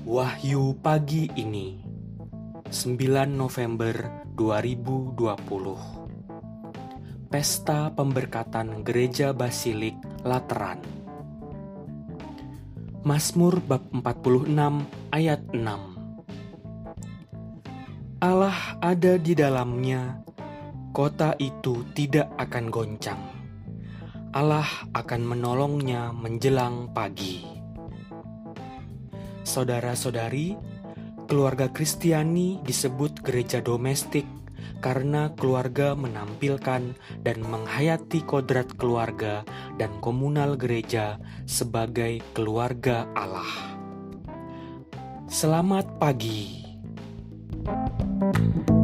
Wahyu pagi ini 9 November 2020 Pesta Pemberkatan Gereja Basilik Lateran. Mazmur bab 46 ayat 6 Allah ada di dalamnya kota itu tidak akan goncang. Allah akan menolongnya menjelang pagi. Saudara-saudari, keluarga Kristiani disebut gereja domestik karena keluarga menampilkan dan menghayati kodrat keluarga dan komunal gereja sebagai keluarga Allah. Selamat pagi. thank you